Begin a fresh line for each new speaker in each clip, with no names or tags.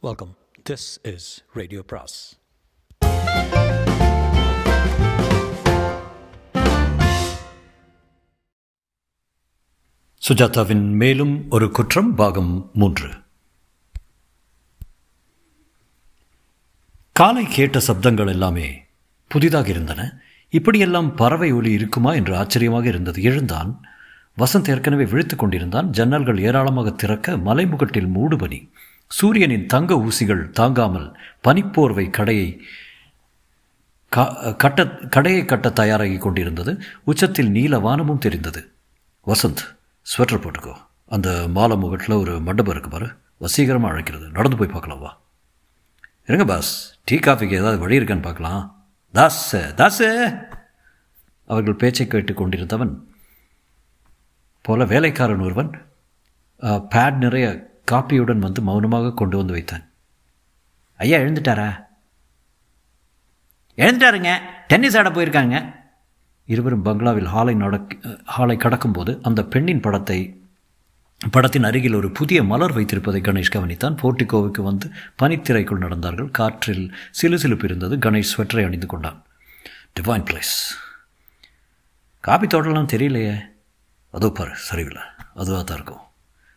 Welcome this is radio பிராஸ் சுஜாதாவின் மேலும் ஒரு குற்றம் பாகம் மூன்று. காலை கேட்ட சப்தங்கள் எல்லாமே புதிதாக இருந்தன. இப்படியெல்லாம் பறவை ஒலி இருக்குமா என்று ஆச்சரியமாக இருந்தது. எழுந்தான். வசந்த் ஏற்கனவே விழித்துக் கொண்டிருந்தான். ஜன்னல்கள் ஏராளமாக திறக்க மலைமுகட்டில் மூடுபனி. சூரியனின் தங்க ஊசிகள் தாங்காமல் பனிப்போர்வை கடையை கட்ட கடையை கட்ட தயாராகி கொண்டிருந்தது. உச்சத்தில் நீல வானமும் தெரிந்தது. வசந்த் ஸ்வெட்டர் போட்டுக்கோ. அந்த மாலை முகட்டில் ஒரு மண்டபம் இருக்கு பாரு. வசீகரமாக அழைக்கிறது. நடந்து போய் பார்க்கலாம் வா. இருங்க பாஸ். டீ காஃபிக்கு ஏதாவது வழி இருக்கான்னு பார்க்கலாம். தாஸ் தாஸ் அவர்கள் பேச்சை கேட்டு கொண்டிருந்தவன் போல வேலைக்காரன் ஒருவன் பேட் நிறைய காப்பியுடன் வந்து மௌனமாக கொண்டு வந்து வைத்தான். ஐயா எழுந்துட்டாரா? எழுந்துட்டாருங்க. டென்னிஸ் ஆட போயிருக்காங்க. இருவரும் பங்களாவில் ஹாலை நடக் ஹாலை கடக்கும்போது அந்த பெண்ணின் படத்தை படத்தின் அருகில் ஒரு புதிய மலர் வைத்திருப்பதை கணேஷ் கவனித்தான். போர்ட்டிகோவுக்கு வந்து பனித்திரைக்குள் நடந்தார்கள். காற்றில் சிலுசிலுப்பு இருந்தது. கணேஷ் ஸ்வெட்டரை அணிந்து கொண்டான். டிவைன் பிளேஸ் காபி தோட்டம்லாம் தெரியலையே. அதோ பாரு சரிவில்லை அதுவாக தான் இருக்கும்.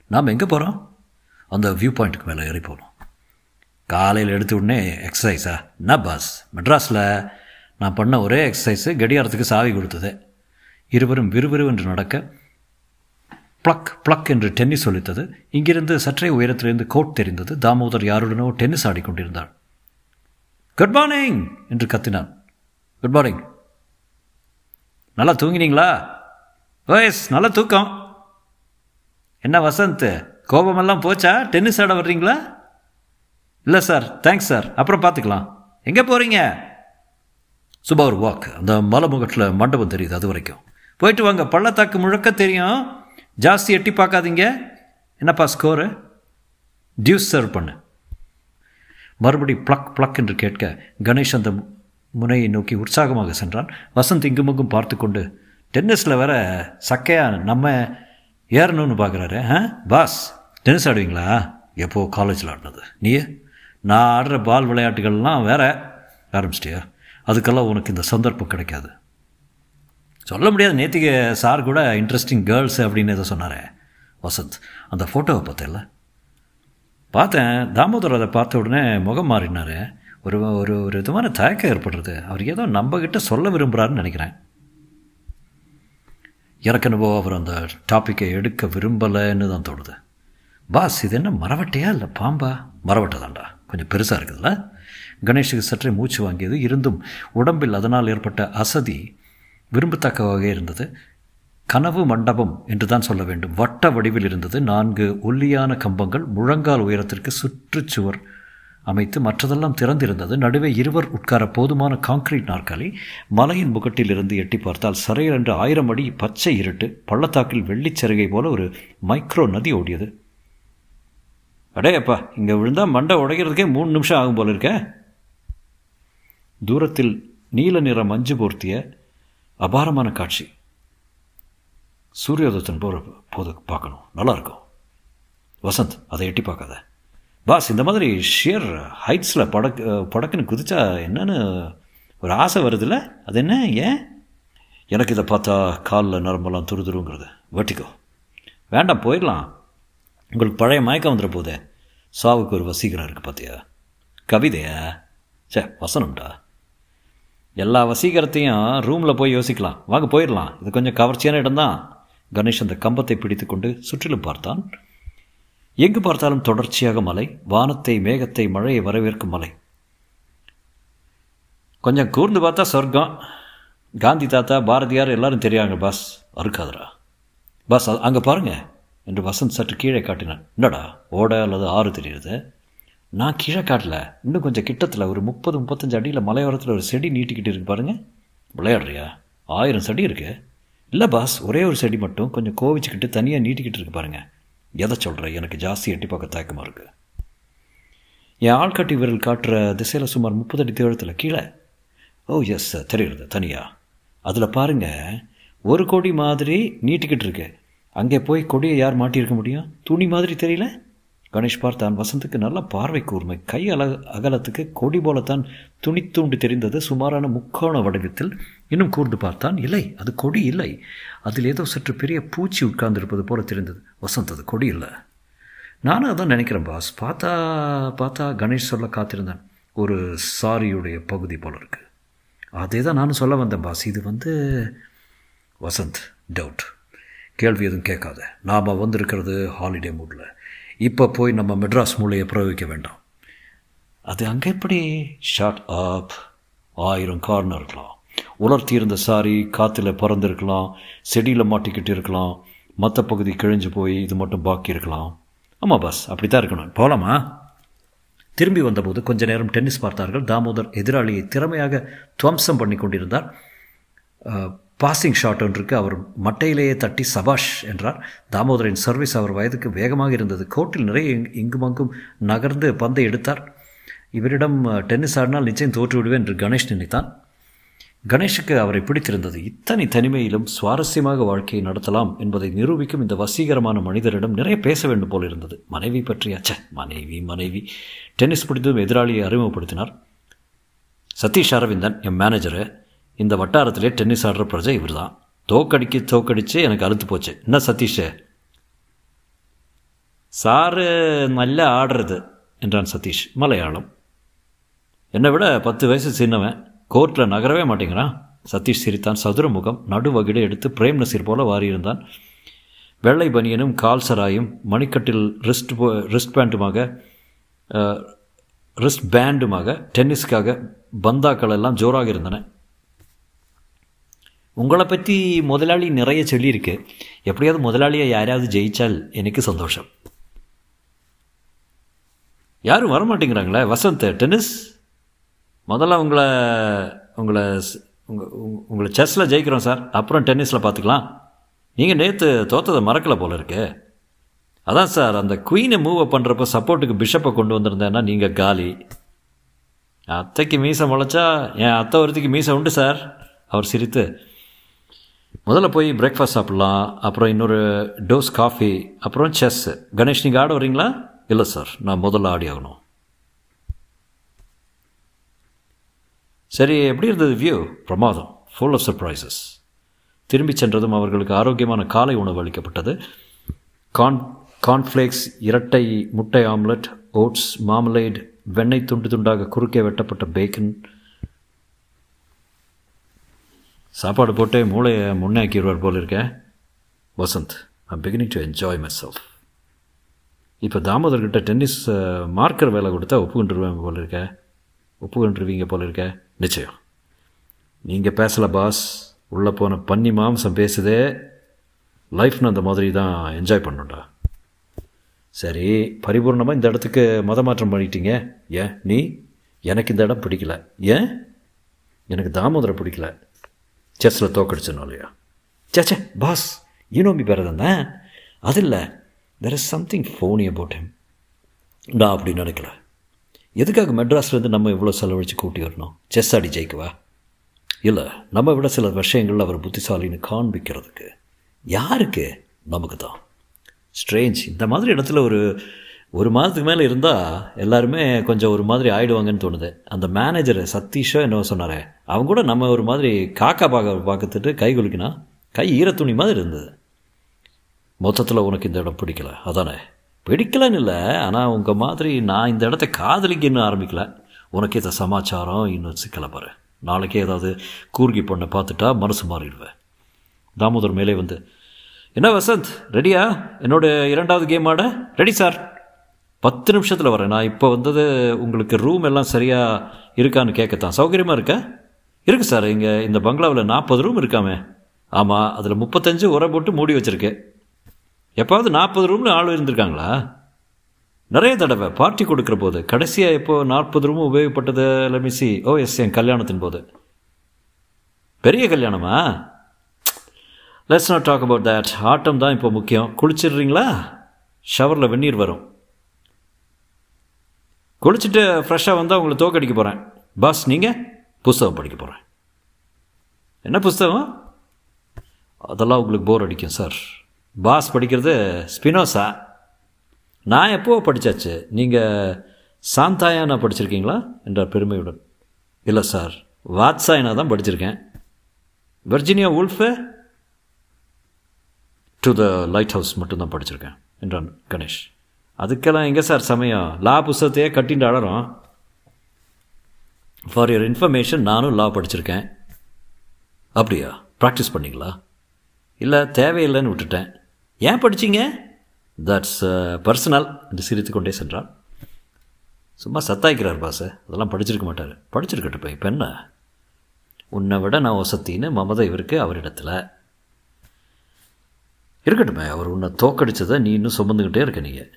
நாம் எங்கே போகிறோம் அந்த வியூ பாயிண்ட்டுக்கு மேலே ஏறி போகணும். காலையில் எடுத்த உடனே எக்ஸசைஸா என்ன பாஸ் மெட்ராஸில் நான் பண்ண ஒரே எக்ஸசைஸு கடியாரத்துக்கு சாவி கொடுத்தது. இருவரும் விறுவிறுவென்று நடக்க ப்ளக் ப்ளக் என்று டென்னிஸ் ஒலித்தது. இங்கிருந்து சற்றே உயரத்திலிருந்து கோட் தெரிந்தது. தாமோதர் யாருடனோ டென்னிஸ் ஆடிக்கொண்டிருந்தாள் குட் மார்னிங் என்று கத்தினான். குட் மார்னிங் நல்லா தூங்கினீங்களா? வயஸ் நல்ல தூக்கம். என்ன வசந்த்? கோபமெல்லாம் போச்சா? டென்னிஸ் ஆட வர்றீங்களா? இல்லை சார் தேங்க்ஸ் சார் அப்புறம் பார்த்துக்கலாம் எங்கே போகிறீங்க சுபா ஒரு வாக் அந்த மலைமுகட்டில் மண்டபம் தெரியுது அது வரைக்கும். போயிட்டு வாங்க. பள்ளத்தாக்கு முழக்க தெரியும். ஜாஸ்தி எட்டி பார்க்காதீங்க. என்னப்பா ஸ்கோரு டியூஸ் சர்வ் பண்ணு. மறுபடி ப்ளக் ப்ளக் என்று கேட்க கணேஷ் அந்த முனையை நோக்கி உற்சாகமாக சென்றான். வசந்த் இங்குமங்கும் பார்த்து கொண்டு டென்னிஸில் வேற சக்கையாக நம்ம ஏறணும்னு பார்க்குறாரு ஆ? Pass tennis ஆடுவீங்களா? எப்போ காலேஜில் ஆடினது? நீயே? நான் ஆடுற பால் விளையாட்டுகள்லாம் வேற ஆரம்பிச்சிட்டியா? அதுக்கெல்லாம் உனக்கு இந்த சந்தர்ப்பம் கிடைக்காது. சொல்ல முடியாது. நேற்றுக்கு சார் கூட இன்ட்ரெஸ்டிங் கேர்ள்ஸ் அப்படின்னு எதை சொன்னார். வசந்த் அந்த ஃபோட்டோவை பார்த்தேன்ல? பார்த்தேன். தாமோதர் அதை பார்த்த உடனே முகம் மாறினார். ஒரு ஒரு ஒரு விதமான தயக்கம் ஏற்படுறது. அவர் ஏதோ நம்மக்கிட்ட சொல்ல விரும்புகிறாருன்னு நினைக்கிறேன். எனக்கெனவோ அவர் அந்த டாப்பிக்கை எடுக்க விரும்பலைன்னு தான் தோணுது. பாஸ் இது என்ன மரவட்டையா இல்லை பாம்பா? மரவட்டை தான்டா கொஞ்சம் பெருசாக இருக்குதுல்ல? கணேஷுக்கு சற்றே மூச்சு வாங்கியது இருந்தும் உடம்பில் அதனால் ஏற்பட்ட அசதி விரும்பத்தக்க வகையாக இருந்தது. கனவு மண்டபம் என்று தான் சொல்ல வேண்டும். வட்ட வடிவில் இருந்தது. நான்கு ஒல்லியான கம்பங்கள் முழங்கால் உயரத்திற்கு சுற்றுச்சுவர் அமைத்து மற்றதெல்லாம் திறந்திருந்தது. நடுவே இருவர் உட்கார போதுமான காங்கிரீட் நாற்காலி மலையின் முகட்டில் இருந்து எட்டி பார்த்தால் சரையர் என்று ஆயிரம் அடி பச்சை இருட்டு பள்ளத்தாக்கில் வெள்ளிச்சருகை போல ஒரு மைக்ரோ நதி ஓடியது. அடேப்பா இங்கே விழுந்தால் மண்டை உடைக்கிறதுக்கே மூணு நிமிஷம் ஆகும் போல இருக்க. தூரத்தில் நீல நிற மஞ்சு போர்த்திய அபாரமான காட்சி. சூரியோதயத்தின் போகிற போது பார்க்கணும். நல்லாயிருக்கும் வசந்த் அதை எட்டி பார்க்காத. பாஸ் இந்த மாதிரி ஷியர் ஹைட்ஸில் படக் படக்குன்னு குதிச்சா என்னன்னு ஒரு ஆசை வருதுல்ல? அது என்ன ஏன்? எனக்கு இதை பார்த்தா காலில் நரம்பெல்லாம் துரு துருங்கிறது வெட்டிக்கோ. வேண்டாம் போயிடலாம். உங்களுக்கு பழைய மயக்கம் வந்துட போதே சாவுக்கு ஒரு வசீகரம் இருக்குது பார்த்தியா கவிதையா? சே வசனம்டா. எல்லா வசீகரத்தையும் ரூமில் போய் யோசிக்கலாம். வாங்க போயிடலாம். இது கொஞ்சம் கவர்ச்சியான இடம்தான். கணேஷ் அந்த கம்பத்தை பிடித்து கொண்டு சுற்றிலும் பார்த்தான். எங்கு பார்த்தாலும் தொடர்ச்சியாக மலை வானத்தை மேகத்தை மழையை வரவேற்கும் மலை. கொஞ்சம் கூர்ந்து பார்த்தா சொர்க்கம். காந்தி தாத்தா பாரதியார் எல்லாரும் தெரியாங்க பாஸ். அறுக்காதரா பாஸ் அங்கே பாருங்கள் என்று வசந்த் சற்று கீழே காட்டினான். என்னடா ஓட அல்லது ஆறு தெரியுது நான் கீழே காட்டல. இன்னும் கொஞ்சம் கிட்டத்தில் ஒரு முப்பது முப்பத்தஞ்சு அடியில் மலையோரத்தில் ஒரு செடி நீட்டிக்கிட்டு இருக்கு பாருங்க. விளையாடுறியா? ஆயிரம் செடி இருக்கு? இல்லை பாஸ் ஒரே ஒரு செடி மட்டும் கொஞ்சம் கோவிச்சுக்கிட்டு தனியாக நீட்டிக்கிட்டு இருக்கு பாருங்க. எதை சொல்கிற எனக்கு ஜாஸ்தி எட்டி பார்க்க தயக்கமாக இருக்குது என் ஆள்காட்டி விரல் காட்டுற திசையில் சுமார் முப்பது அடி தூரத்தில் கீழே. ஓ எஸ் தெரியுறது தனியாக அதில் பாருங்கள் ஒரு கோடி மாதிரி நீட்டிக்கிட்டு இருக்கு. அங்கே போய் கொடியை யார் மாட்டியிருக்க முடியும்? துணி மாதிரி தெரியல? கணேஷ் பார்த்தான் வசந்துக்கு நல்ல பார்வை கூர்மை கை அல அகலத்துக்கு கொடி போலத்தான் துணி தூண்டு தெரிந்தது சுமாரான முக்கோண வடிவத்தில். இன்னும் கூர்ந்து பார்த்தான் இல்லை அது கொடி இல்லை. அதில் ஏதோ சற்று பெரிய பூச்சி உட்கார்ந்திருப்பது போல தெரிந்தது. வசந்த் அது கொடி இல்லை. நானும் அதான் நினைக்கிறேன் பாஸ். பார்த்தா பார்த்தா கணேஷ் சொல்ல காத்திருந்தேன். ஒரு சாரியுடைய பகுதி போல இருக்குது அதே தான் நானும் சொல்ல வந்தேன் பாஸ். இது வந்து வசந்த் டவுட். கேள்வி எதுவும் கேட்காத. நாம் வந்திருக்கிறது ஹாலிடே மூடில் இப்போ போய் நம்ம மெட்ராஸ் மூளையை பிரயோகிக்க வேண்டாம். அது அங்கே எப்படி? ஷார்ட் அப் ஆயிரம் காரணம் இருக்கலாம். உலர்த்தி இருந்த சாரி காற்றுல பறந்துருக்கலாம் செடியில் மாட்டிக்கிட்டு இருக்கலாம். மற்ற பகுதி கிழிஞ்சு போய் இது மட்டும் பாக்கி இருக்கலாம். ஆமாம் பாஸ் அப்படி தான் இருக்கணும். போகலாமா திரும்பி வந்தபோது கொஞ்ச நேரம் டென்னிஸ் பார்த்தார்கள். தாமோதர் எதிராளியை திறமையாக துவம்சம் பண்ணி கொண்டிருந்தார் பாசிங் ஷாட் ஒன்றுக்கு அவர் மட்டையிலேயே தட்டி சபாஷ் என்றார். தாமோதரின் சர்வீஸ் அவர் வயதுக்கு வேகமாக இருந்தது. கோர்ட்டில் நிறைய இங்கும் அங்கும் நகர்ந்து பந்தை எடுத்தார். இவரிடம் டென்னிஸ் ஆடினால் நிச்சயம் தோற்றுவிடுவேன் என்று கணேஷ் நினைத்தான். கணேஷுக்கு அவரை பிடித்திருந்தது. இத்தனை தனிமையிலும் சுவாரஸ்யமாக வாழ்க்கையை நடத்தலாம் என்பதை நிரூபிக்கும் இந்த வசீகரமான மனிதரிடம் நிறைய பேச வேண்டும் போல் இருந்தது. மனைவி பற்றியாச்ச மனைவி மனைவி. டென்னிஸ் பிடித்ததும் எதிராளியை அறிமுகப்படுத்தினார். சதீஷ் அரவிந்தன் என் மேனேஜரு. இந்த வட்டாரத்திலே டென்னிஸ் ஆடுற பிரஜை இவர் தான் தோக்கடிக்கு தோக்கடிச்சு எனக்கு அறுத்து போச்சு. என்ன சதீஷ்? சாரு நல்லா ஆடுறது என்றான் சதீஷ். மலையாளம். என்னை விட பத்து வயசு சின்னவன். கோர்ட்டில் நகரவே மாட்டேங்கிறான். சதீஷ் சிரித்தான். சதுரமுகம் நடுவகிடு எடுத்து பிரேம் நசீர் போல வாரியிருந்தான். வெள்ளை பனியனும் கால் சராயும் மணிக்கட்டில் ரிஸ்ட் ரிஸ்ட் பேண்ட்டுமாக ரிஸ்ட் பேண்டுமாக டென்னிஸ்க்காக பந்தாக்கள் எல்லாம் ஜோராக இருந்தன. உங்களை பற்றி முதலாளி நிறைய சொல்லியிருக்கு. எப்படியாவது முதலாளியை யாராவது ஜெயிச்சால் எனக்கு சந்தோஷம். யாரும் வரமாட்டேங்கிறாங்களே? வசந்த் டென்னிஸ்? முதல்ல உங்களை உங்களை உங்கள் உங்களை செஸ்ஸில் ஜெயிக்கிறோம் சார். அப்புறம் டென்னிஸில் பார்த்துக்கலாம் நீங்கள் நேற்று தோத்ததை மறக்கலை போல இருக்கு. அதான் சார் அந்த குயினை மூவ் பண்ணுறப்ப சப்போர்ட்டுக்கு பிஷப்பை கொண்டு வந்திருந்தேன்னா நீங்கள் காலி. அத்தைக்கு மீசை முளைச்சா என் அத்தை ஒருத்திக்கு மீசை உண்டு சார். அவர் சிரித்து முதல்ல போய் பிரேக்ஃபாஸ்ட் சாப்பிட்லாம் அப்புறம் இன்னொரு டோஸ் காஃபி அப்புறம் செஸ் கணேஷ் நீங்கள் ஆட வரீங்களா இல்லை சார் நான் முதல்ல ஆடி ஆகணும். சரி எப்படி இருந்தது வியூ பிரமாதம். ஃபுல் ஆஃப் சர்ப்ரைசஸ் திரும்பி சென்றதும் அவர்களுக்கு ஆரோக்கியமான காலை உணவு அளிக்கப்பட்டது. கான் கார்ன்ஃப்ளேக்ஸ் இரட்டை முட்டை ஆம்லெட் ஓட்ஸ் மாமலேட் வெண்ணெய் துண்டு துண்டாக குறுக்கே வெட்டப்பட்ட பேக்கன் சாப்பாடு போட்டு மூளையை முன்னாக்கிடுவார் போல் இருக்க. Vasanth I'm beginning to enjoy myself இப்போ தாமோதர்கிட்ட டென்னிஸ் மார்க்கர் வேலை கொடுத்தா ஒப்புக்கொண்டுருவேன் போல் இருக்க. ஒப்புக்கொண்டுருவீங்க போல் இருக்க. நிச்சயம். நீங்கள் பேசலை பாஸ் உள்ளே போன பன்னி மாம்சம் பேசுதே. லைஃப்னு அந்த மாதிரி தான் என்ஜாய் பண்ணுண்டா சரி பரிபூர்ணமாக இந்த இடத்துக்கு மத மாற்றம் பண்ணிட்டீங்க. ஏன்? நீ? எனக்கு இந்த இடம் பிடிக்கல. ஏன்? எனக்கு தாமோதரை பிடிக்கல. செஸ்ஸில் தோக்கடிச்சனோ இல்லையா? சேச்சே பாஸ் யூ நோ மீ அது இல்லை there is something phony about him நான் அப்படி நினைக்கல. எதுக்காக மெட்ராஸ்லேருந்து நம்ம இவ்வளோ செலவழித்து கூட்டி வரணும்? செஸ் ஆடி ஜெயிக்கவா? இல்லை நம்ம விட சில விஷயங்கள் அவர் புத்திசாலின்னு காண்பிக்கிறதுக்கு. யாருக்கு? நமக்கு தான். ஸ்ட்ரேஞ்ச் இந்த மாதிரி இடத்துல ஒரு ஒரு மாதத்துக்கு மேலே இருந்தால் எல்லாருமே கொஞ்சம் ஒரு மாதிரி ஆயிடுவாங்கன்னு தோணுது. அந்த மேனேஜர் சதீஷோ என்னவோ சொன்னார். அவங்க கூட நம்ம ஒரு மாதிரி காக்கா பார்க்க பார்க்கத்துட்டு கை குலுக்கினா கை ஈரத்துணி மாதிரி இருந்தது. மொத்தத்தில் உனக்கு இந்த இடம் பிடிக்கல. அதானே? பிடிக்கலன்னு இல்லை. ஆனால் உங்கள் மாதிரி நான் இந்த இடத்த காதலிக்க இன்னும் ஆரம்பிக்கல. உனக்கு இந்த சமாச்சாரம் இன்னும் சிக்கலை பாரு. நாளைக்கே ஏதாவது கூர்கி பொண்ணை பார்த்துட்டா மனசு மாறிடுவேன் தாமோதர் மேலே வந்து என்ன வசந்த்? ரெடியா என்னோட இரண்டாவது கேம் ஆட? ரெடி சார் பத்து நிமிஷத்தில் வரேன். நான் இப்போ வந்தது உங்களுக்கு ரூம் எல்லாம் சரியாக இருக்கான்னு கேட்கத்தான் சௌகரியமாக இருக்கா? இருக்குது சார். இங்கே இந்த பங்களாவில் நாற்பது ரூம் இருக்காமே. ஆமாம் அதில் முப்பத்தஞ்சு உரை போட்டு மூடி வச்சுருக்கேன் எப்பாவது நாற்பது ரூமில் ஆள் இருந்திருக்காங்களா? நிறைய தடவை பார்ட்டி கொடுக்குற போது கடைசியாக இப்போ நாற்பது ரூம் உபயோகப்பட்டது? லமிசி ஓ எஸ் என் கல்யாணத்தின் போது. பெரிய கல்யாணமா? Let's not talk about that ஆட்டம் தான் இப்போ முக்கியம். குளிச்சிடுறீங்களா? ஷவரில் வெந்நீர் வரும். குளிச்சுட்டு ஃப்ரெஷ்ஷாக வந்தால் உங்களை தோக்கடிக்க போகிறேன் பாஸ் நீங்கள் புஸ்தகம் படிக்க போகிறேன் என்ன புஸ்தகம்? அதெல்லாம் உங்களுக்கு போர் அடிக்கும் சார் பாஸ் படிக்கிறது ஸ்பினோசா நான் எப்போ படித்தாச்சு நீங்கள் சாந்தாயானா படிச்சிருக்கீங்களா? என்றார் பெருமையுடன். இல்லை சார் வாத்சாயனா தான் படிச்சிருக்கேன். Virginia Woolf to the lighthouse மட்டும்தான் படிச்சிருக்கேன் என்றான் கணேஷ். அதுக்கெல்லாம் எங்கே சார் சமயம்? லா புஸ்தத்தையே கட்டிட்டு அழறோம் ஃபார் யுவர் இன்ஃபர்மேஷன் நானும் லா படிச்சிருக்கேன். அப்படியா? ப்ராக்டிஸ் பண்ணிங்களா? இல்லை தேவையில்லைன்னு விட்டுட்டேன். ஏன் படிச்சிங்க? தட்ஸ் பர்சனல் என்று சிரித்து கொண்டே சென்றான். சும்மா சத்தாய்க்கிறார் பாச அதெல்லாம் படிச்சிருக்க மாட்டார். படிச்சிருக்கட்டும் இப்போ என்ன உன்னை விட நான் ஒசத்தின்னு மமதை இவருக்கு அவரிடத்தில். இருக்கட்டுமே அவர் உன்னை தோக்கடிச்சதை நீ இன்னும் சுமந்துக்கிட்டே இருக்க நீங்கள்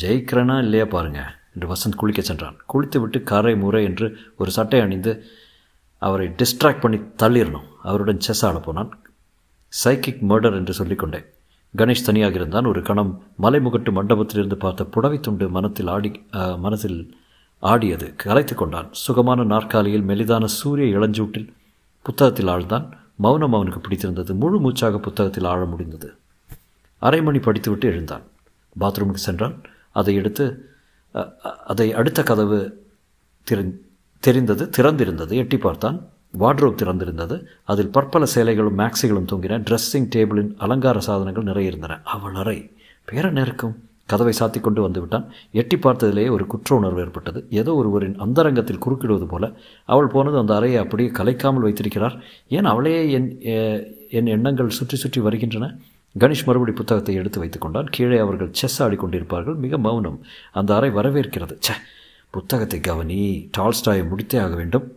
ஜெயிக்கிறேனா இல்லையா பாருங்க என்று வசந்த் குளிக்க சென்றான். குளித்து விட்டு கரை முறை என்று ஒரு சட்டை அணிந்து அவரை டிஸ்ட்ராக்ட் பண்ணி தள்ளிடணும். அவருடன் செஸ் ஆட போனான். சைக்கிக் மர்டர் என்று சொல்லிக்கொண்டேன் கணேஷ் தனியாக இருந்தான். ஒரு கணம் மலைமுகட்டு மண்டபத்திலிருந்து பார்த்த புடவை துண்டு மனத்தில் ஆடி மனத்தில் ஆடியது. கலைத்து கொண்டான். சுகமான நாற்காலியில் மெலிதான சூரிய இளஞ்சூட்டில் புத்தகத்தில் ஆழ்ந்தான். மௌனம் அவனுக்கு பிடித்திருந்தது. முழு மூச்சாக புத்தகத்தில் ஆழ முடிந்தது. அரை மணி படித்துவிட்டு எழுந்தான். பாத்ரூமுக்கு சென்றான். அதை எடுத்து அதை அடுத்த கதவு திற தெரிந்தது திறந்திருந்தது. எட்டி பார்த்தான் வார்ட்ரோப் திறந்திருந்தது. அதில் பற்பல சேலைகளும் மேக்ஸிகளும் தொங்கின ட்ரெஸ்ஸிங் டேபிளின் அலங்கார சாதனங்கள் நிறைய இருந்தன. அவள் அறை பேர நேருக்கும் கதவை சாத்தி கொண்டு வந்து விட்டான். எட்டி பார்த்ததிலேயே ஒரு குற்ற உணர்வு ஏற்பட்டது. ஏதோ ஒருவரின் அந்தரங்கத்தில் குறுக்கிடுவது போல அவள் போனது அந்த அறையை அப்படியே கலைக்காமல் வைத்திருக்கிறார். ஏன் அவளையே என் என் எண்ணங்கள் சுற்றி சுற்றி வருகின்றன? கணேஷ் மறுபடி புத்தகத்தை எடுத்து வைத்துக் கொண்டான் கீழே அவர்கள் செஸ் ஆடிக்கொண்டிருப்பார்கள். மிக மௌனம். அந்த அறை வரவேற்கிறது. சே புத்தகத்தை கவனி டால்ஸ்டாயை முடித்தே ஆக வேண்டும்.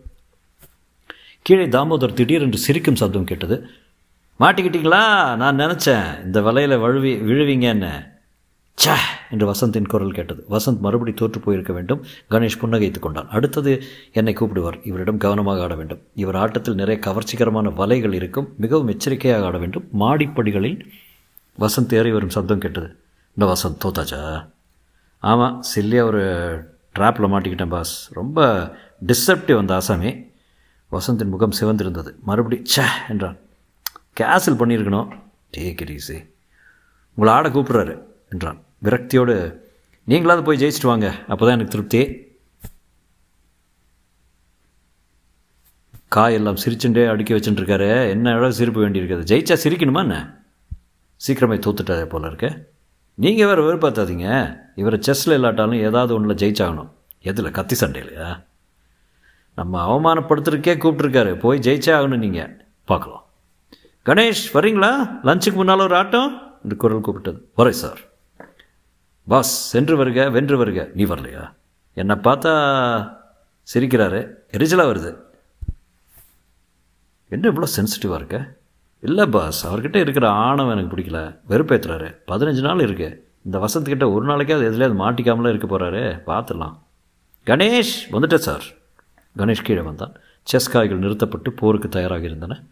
கீழே தாமோதர் திடீரென்று சிரிக்கும் சப்தம் கேட்டது. மாட்டிக்கிட்டீங்களா? நான் நினச்சேன். இந்த வலையில் வழுவி விழுவீங்கன்னு சே என்று வசந்தின் குரல் கேட்டது. வசந்த் மறுபடி தோற்று போயிருக்க வேண்டும். கணேஷ் புன்னகைத்து கொண்டான். அடுத்தது என்னை கூப்பிடுவார். இவரிடம் கவனமாக ஆட வேண்டும். இவர் ஆட்டத்தில் நிறைய கவர்ச்சிகரமான வலைகள் இருக்கும். மிகவும் எச்சரிக்கையாக ஆட வேண்டும். மாடிப்படிகளில் வசந்த் ஏறி வரும் சப்தம் கேட்டது. இந்த வசந்த் தோத்தாச்சா? ஆமாம் சில்லியாக ஒரு ட்ராப்பில் மாட்டிக்கிட்டேன் பாஸ். ரொம்ப டிசப்டிவ் அந்த ஆசாமி. வசந்தின் முகம் சிவந்திருந்தது. மறுபடி சே என்றான். கேன்சல் பண்ணியிருக்கணும். டேக் இட் ஈஸி உங்களை ஆட கூப்பிட்றாரு. என்றான். விரக்தியோடு நீங்களாவது போய் ஜெயிச்சுட்டு வாங்க. அப்போ தான் எனக்கு திருப்தி. காயெல்லாம் சிரிச்சுட்டே அடுக்கி வச்சுட்டுருக்காரு. என்ன அளவு சிரிப்பு வேண்டியிருக்காது. ஜெயிச்சா சிரிக்கணுமா என்ன? சீக்கிரமே தோத்துட்டாதே போல இருக்க. நீங்கள் வேறு வெறுப்பாத்தாதீங்க. இவரை செஸ்ஸில் இல்லாட்டாலும் ஏதாவது ஒன்றில் ஜெயிச்சாகணும். எதில்? கத்தி சண்டையிலையா? நம்ம அவமானப்படுத்துறதுக்கே கூப்பிட்ருக்காரு போய் ஜெயிச்சே ஆகணும் நீங்கள் பார்க்கலாம். கணேஷ் வரீங்களா லஞ்சுக்கு முன்னால் ஒரு ஆட்டம்? என்று குரல் கூப்பிட்டது. வரேன் சார். பாஸ் சென்று வருக வென்று வருக. நீ வரலையா? என்னை பார்த்தா சிரிக்கிறாரு. எரிச்சலாக வருது. என்ன இவ்வளோ சென்சிட்டிவாக இருக்க? இல்லை பாஸ் அவர்கிட்ட இருக்கிற ஆணவம் எனக்கு பிடிக்கல. வெறுப்பேற்றுறாரு பதினஞ்சு நாள் இருக்கு. இந்த வசத்துக்கிட்ட ஒரு நாளைக்காவது எதுலேயாவது மாட்டிக்காமலே இருக்க போகிறாரு பார்த்துடலாம். கணேஷ்! வந்துட்டேன் சார். கணேஷ் கீழே வந்தான். செஸ் காய்கள் நிறுத்தப்பட்டு போருக்கு தயாராக இருந்தன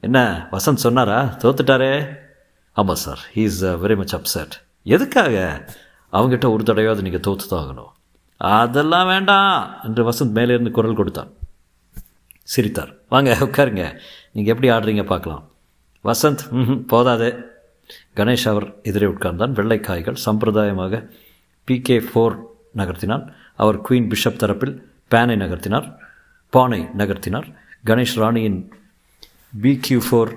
என்ன வசந்த் சொன்னாரா? தோத்துட்டாரே. ஆமாம் sir. He is very much upset எதுக்காக? அவங்ககிட்ட ஒரு தடவையாவது நீங்கள் தோற்று தான் ஆகணும் அதெல்லாம் வேண்டாம் என்று வசந்த் மேலேருந்து குரல் கொடுத்தான். சிரித்தார். வாங்க உட்காருங்க. நீங்கள் எப்படி ஆடுறீங்க பார்க்கலாம். வசந்த் ம் போதாது. கணேஷ் அவர் எதிரே உட்கார்ந்தான். வெள்ளைக்காய்கள் சம்பிரதாயமாக பிகே ஃபோர் நகர்த்தினான். அவர் குயின் பிஷப் தரப்பில் பேனை நகர்த்தினார். பானை நகர்த்தினார். கணேஷ் ராணியின் பிக்யூ ஃபோர்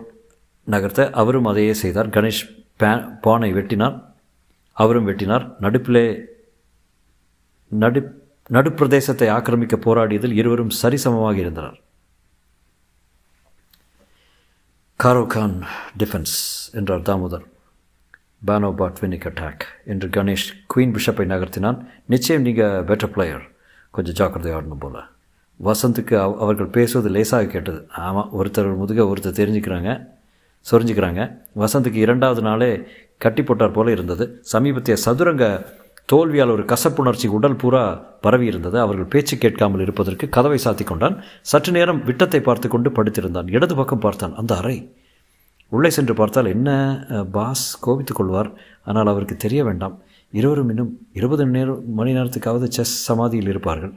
நகர்த்த அவரும் அதையே செய்தார். கணேஷ் பே பானை வெட்டினார். அவரும் வெட்டினார். நடுப்பிலே நடு நடுப்பிரதேசத்தை ஆக்கிரமிக்க போராடியதில் இருவரும் சரிசமமாக இருந்தனர். காரோகான் டிஃபென்ஸ் என்றார் தாமோதர். பேனோ பாட்வினிக் அட்டாக் என்று கணேஷ் குயின் பிஷப்பை நகர்த்தினான். நிச்சயம் நீங்கள் பெட்டர் பிளேயர் கொஞ்சம் ஜாக்கிரதை ஆடணும் போல். வசந்துக்கு அவ் அவர்கள் பேசுவது லேசாக கேட்டது. ஆமாம் ஒருத்தர் முதுக ஒருத்தர் தெரிஞ்சுக்கிறாங்க சொரிஞ்சுக்கிறாங்க. வசந்துக்கு இரண்டாவது நாளே கட்டி போட்டார் போல இருந்தது. சமீபத்திய சதுரங்க தோல்வியால் ஒரு கசப்புணர்ச்சி உடல் பூரா பரவி இருந்தது. அவர்கள் பேச்சு கேட்காமல் இருப்பதற்கு கதவை சாத்தி கொண்டான். சற்று நேரம் விட்டத்தை பார்த்து கொண்டு படுத்திருந்தான். இடது பக்கம் பார்த்தான். அந்த அறை. உள்ளே சென்று பார்த்தால் என்ன பாஸ் கோபித்துக் கொள்வார். ஆனால் அவருக்கு தெரிய வேண்டாம். இருவரும் இன்னும் இருபது நேரம் மணி நேரத்துக்காவது செஸ் சமாதியில் இருப்பார்கள்.